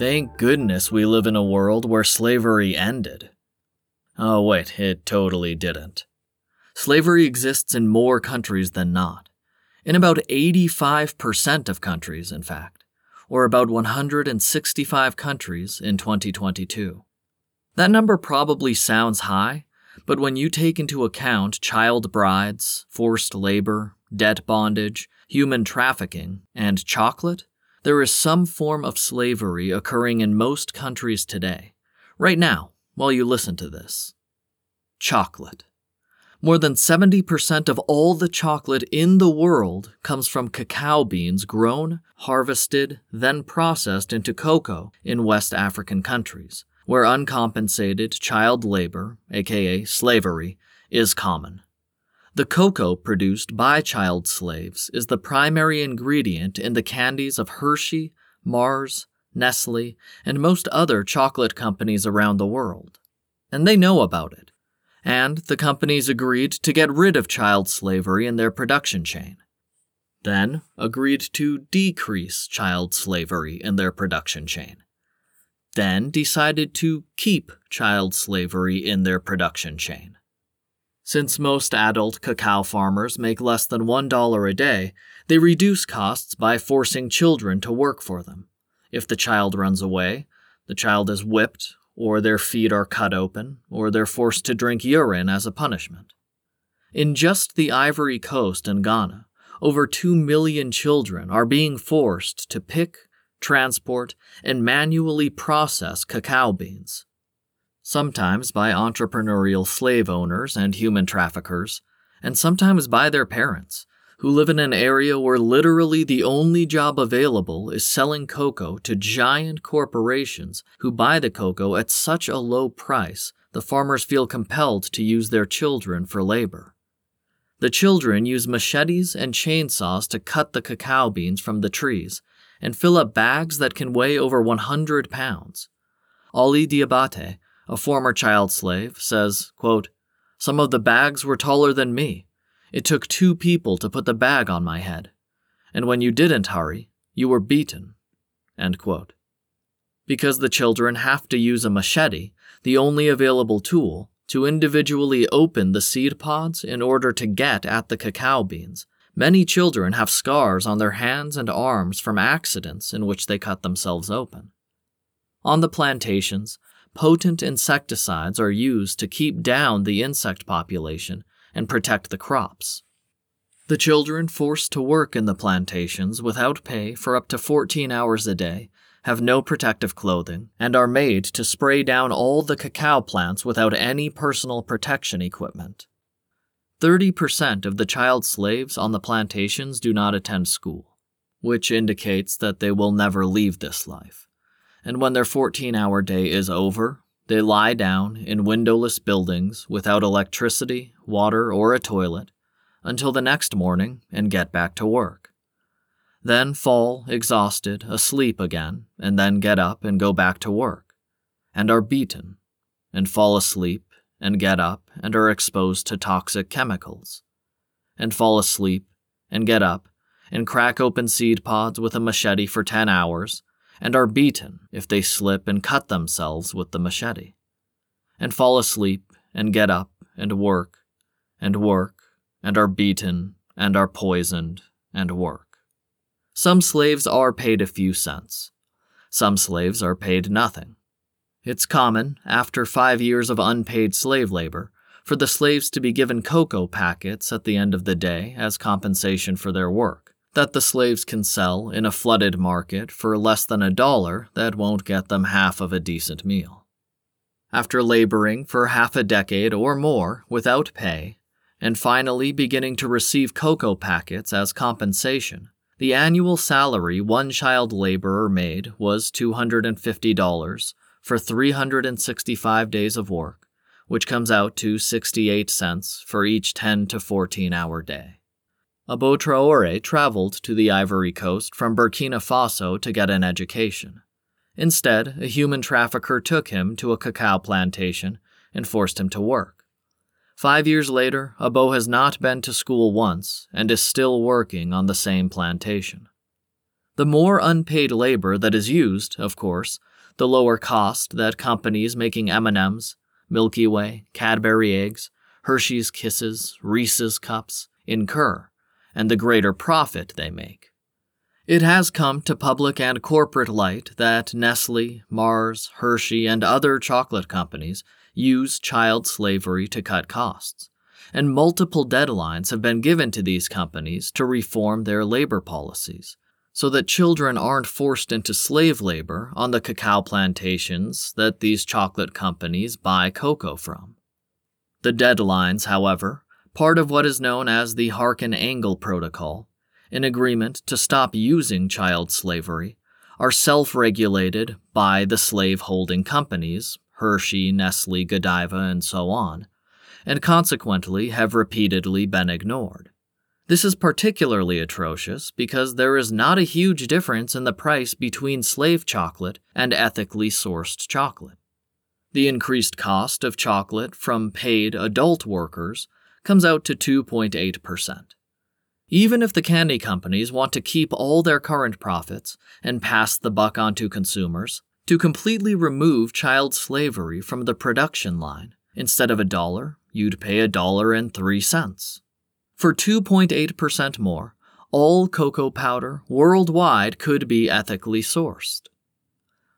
Thank goodness we live in a world where slavery ended. Oh, wait, it totally didn't. Slavery exists in more countries than not. In about 85% of countries, in fact, or about 165 countries in 2022. That number probably sounds high, but when you take into account child brides, forced labor, debt bondage, human trafficking, and chocolate, there is some form of slavery occurring in most countries today, right now, while you listen to this. Chocolate. More than 70% of all the chocolate in the world comes from cacao beans grown, harvested, then processed into cocoa in West African countries, where uncompensated child labor, aka slavery, is common. The cocoa produced by child slaves is the primary ingredient in the candies of Hershey, Mars, Nestle, and most other chocolate companies around the world. And they know about it. And the companies agreed to get rid of child slavery in their production chain. Then agreed to decrease child slavery in their production chain then decided to keep child slavery in their production chain. Since most adult cacao farmers make less than $1 a day, they reduce costs by forcing children to work for them. If the child runs away, the child is whipped, or their feet are cut open, or they're forced to drink urine as a punishment. In just the Ivory Coast and Ghana, over 2 million children are being forced to pick, transport, and manually process cacao beans. Sometimes by entrepreneurial slave owners and human traffickers, and sometimes by their parents, who live in an area where literally the only job available is selling cocoa to giant corporations who buy the cocoa at such a low price the farmers feel compelled to use their children for labor. The children use machetes and chainsaws to cut the cacao beans from the trees and fill up bags that can weigh over 100 pounds. Ali Diabate, a former child slave, says, quote, Some of the bags were taller than me. It took two people to put the bag on my head. And when you didn't hurry, you were beaten. Because the children have to use a machete, the only available tool, to individually open the seed pods in order to get at the cacao beans, Many children have scars on their hands and arms from accidents in which they cut themselves open. On the plantations, potent insecticides are used to keep down the insect population and protect the crops. The children forced to work in the plantations without pay for up to 14 hours a day have no protective clothing and are made to spray down all the cacao plants without any personal protection equipment. 30% of the child slaves on the plantations do not attend school, which indicates that they will never leave this life. And when their 14 hour day is over, they lie down in windowless buildings without electricity, water, or a toilet until the next morning and get back to work. Then fall, exhausted, asleep again, and then get up and go back to work, and are beaten, and fall asleep and get up and are exposed to toxic chemicals, and fall asleep and get up and crack open seed pods with a machete for 10 hours and are beaten if they slip and cut themselves with the machete, and fall asleep and get up and work and work and are beaten and are poisoned and work. Some slaves are paid a few cents. Some slaves are paid nothing. It's common, after five years of unpaid slave labor, for the slaves to be given cocoa packets at the end of the day as compensation for their work, that the slaves can sell in a flooded market for less than a dollar that won't get them half of a decent meal. After laboring for half a decade or more without pay, and finally beginning to receive cocoa packets as compensation, the annual salary one child laborer made was $250 for 365 days of work, which comes out to 68 cents for each 10 to 14 hour day. Abo Traore traveled to the Ivory Coast from Burkina Faso to get an education. Instead, a human trafficker took him to a cacao plantation and forced him to work. Five years later, Abo has not been to school once and is still working on the same plantation. The more unpaid labor that is used, of course, the lower cost that companies making M&Ms, Milky Way, Cadbury eggs, Hershey's Kisses, Reese's cups incur, and the greater profit they make. It has come to public and corporate light that Nestle, Mars, Hershey, and other chocolate companies use child slavery to cut costs, and multiple deadlines have been given to these companies to reform their labor policies so that children aren't forced into slave labor on the cacao plantations that these chocolate companies buy cocoa from. The deadlines, however, part of what is known as the Harkin-Engel Protocol, an agreement to stop using child slavery, are self regulated by the slave holding companies, Hershey, Nestle, Godiva, and so on, and consequently have repeatedly been ignored. This is particularly atrocious because there is not a huge difference in the price between slave chocolate and ethically sourced chocolate. The increased cost of chocolate from paid adult workers comes out to 2.8%. Even if the candy companies want to keep all their current profits and pass the buck on to consumers, to completely remove child slavery from the production line, instead of a dollar, you'd pay a dollar and three cents. For 2.8% more, all cocoa powder worldwide could be ethically sourced.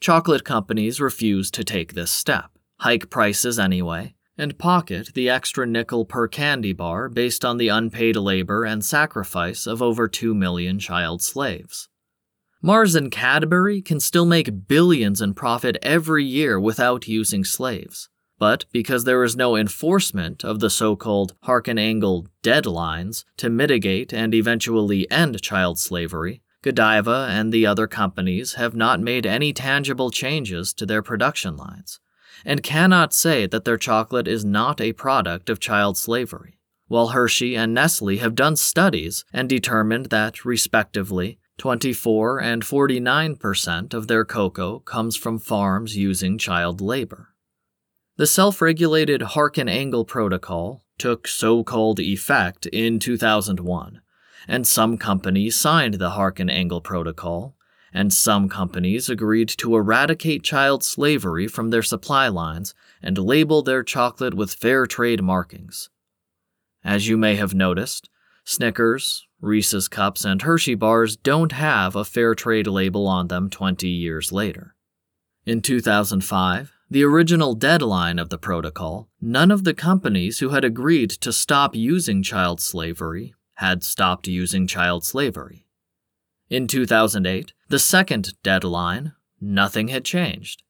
Chocolate companies refuse to take this step, hike prices anyway, and pocket the extra nickel per candy bar based on the unpaid labor and sacrifice of over 2 million child slaves. Mars and Cadbury can still make billions in profit every year without using slaves. But because there is no enforcement of the so called Harkin-Engel deadlines to mitigate and eventually end child slavery, Godiva and the other companies have not made any tangible changes to their production lines and cannot say that their chocolate is not a product of child slavery, while Hershey and Nestle have done studies and determined that, respectively, 24 and 49% of their cocoa comes from farms using child labor. The self regulated Harkin-Engel Protocol took so called effect in 2001, and some companies signed the Harkin-Engel Protocol and some companies agreed to eradicate child slavery from their supply lines and label their chocolate with fair trade markings. As you may have noticed, Snickers, Reese's Cups, and Hershey bars don't have a fair trade label on them 20 years later. In 2005, the original deadline of the protocol, none of the companies who had agreed to stop using child slavery had stopped using child slavery. In 2008, the second deadline, nothing had changed.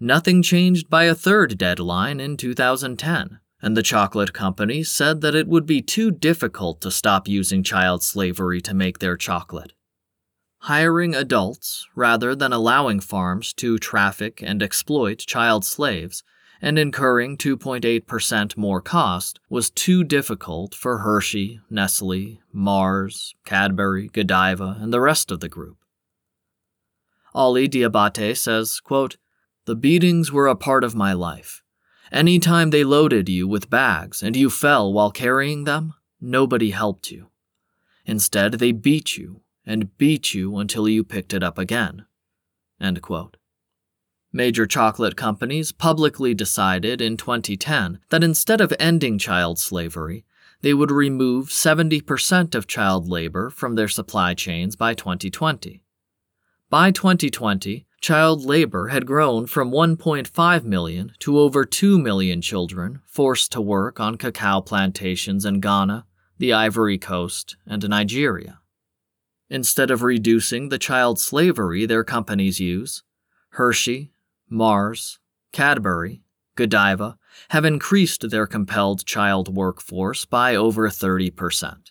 Nothing changed by a third deadline in 2010, and the chocolate company said that it would be too difficult to stop using child slavery to make their chocolate. Hiring adults rather than allowing farms to traffic and exploit child slaves and incurring 2.8% more cost was too difficult for Hershey, Nestle, Mars, Cadbury, Godiva, and the rest of the group. Ali Diabate says, quote, The beatings were a part of my life. Any time they loaded you with bags and you fell while carrying them, nobody helped you. Instead, they beat you and beat you until you picked it up again. End quote. Major chocolate companies publicly decided in 2010 that instead of ending child slavery, they would remove 70% of child labor from their supply chains by 2020. By 2020, child labor had grown from 1.5 million to over 2 million children forced to work on cacao plantations in Ghana, the Ivory Coast, and Nigeria. Instead of reducing the child slavery their companies use, Hershey, Mars, Cadbury, Godiva have increased their compelled child workforce by over 30%.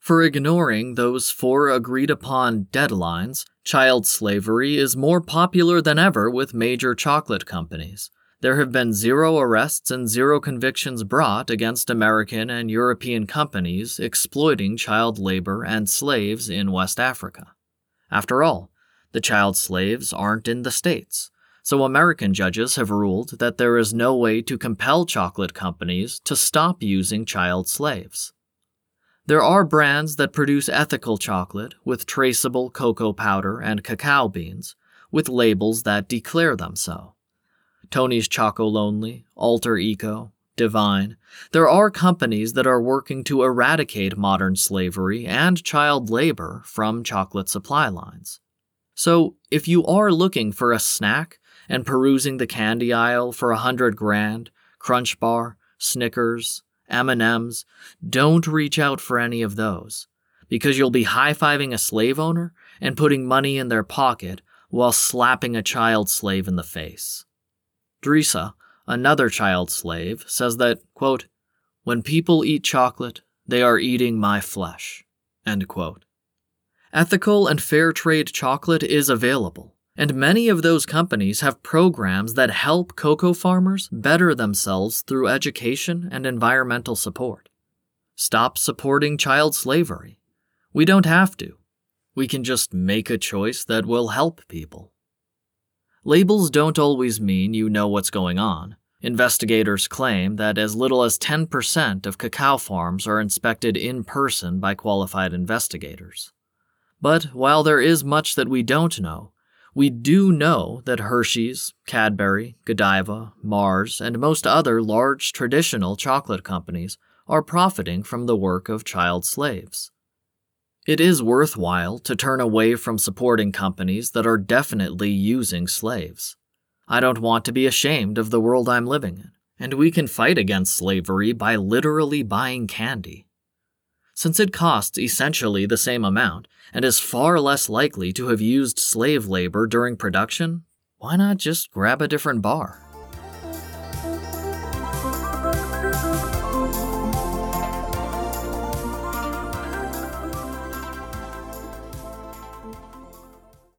For ignoring those four agreed upon deadlines, child slavery is more popular than ever with major chocolate companies. There have been zero arrests and zero convictions brought against American and European companies exploiting child labor and slaves in West Africa. After all, the child slaves aren't in the States so American judges have ruled that there is no way to compel chocolate companies to stop using child slaves. There are brands that produce ethical chocolate with traceable cocoa powder and cacao beans, with labels that declare them so. Tony's Chocolonely, Alter Eco, Divine. There are companies that are working to eradicate modern slavery and child labor from chocolate supply lines. So, if you are looking for a snack and perusing the candy aisle for a hundred grand, Crunch Bar, Snickers, M&Ms, don't reach out for any of those, because you'll be high-fiving a slave owner and putting money in their pocket while slapping a child slave in the face. Drisa, another child slave, says that, quote, when people eat chocolate, they are eating my flesh. Ethical and fair trade chocolate is available, and many of those companies have programs that help cocoa farmers better themselves through education and environmental support. Stop supporting child slavery. We don't have to. We can just make a choice that will help people. Labels don't always mean you know what's going on. Investigators claim that as little as 10% of cacao farms are inspected in person by qualified investigators. But while there is much that we don't know, we do know that Hershey's, Cadbury, Godiva, Mars, and most other large traditional chocolate companies are profiting from the work of child slaves. It is worthwhile to turn away from supporting companies that are definitely using slaves. I don't want to be ashamed of the world I'm living in, and we can fight against slavery by literally buying candy. Since it costs essentially the same amount, and is far less likely to have used slave labor during production, why not just grab a different bar?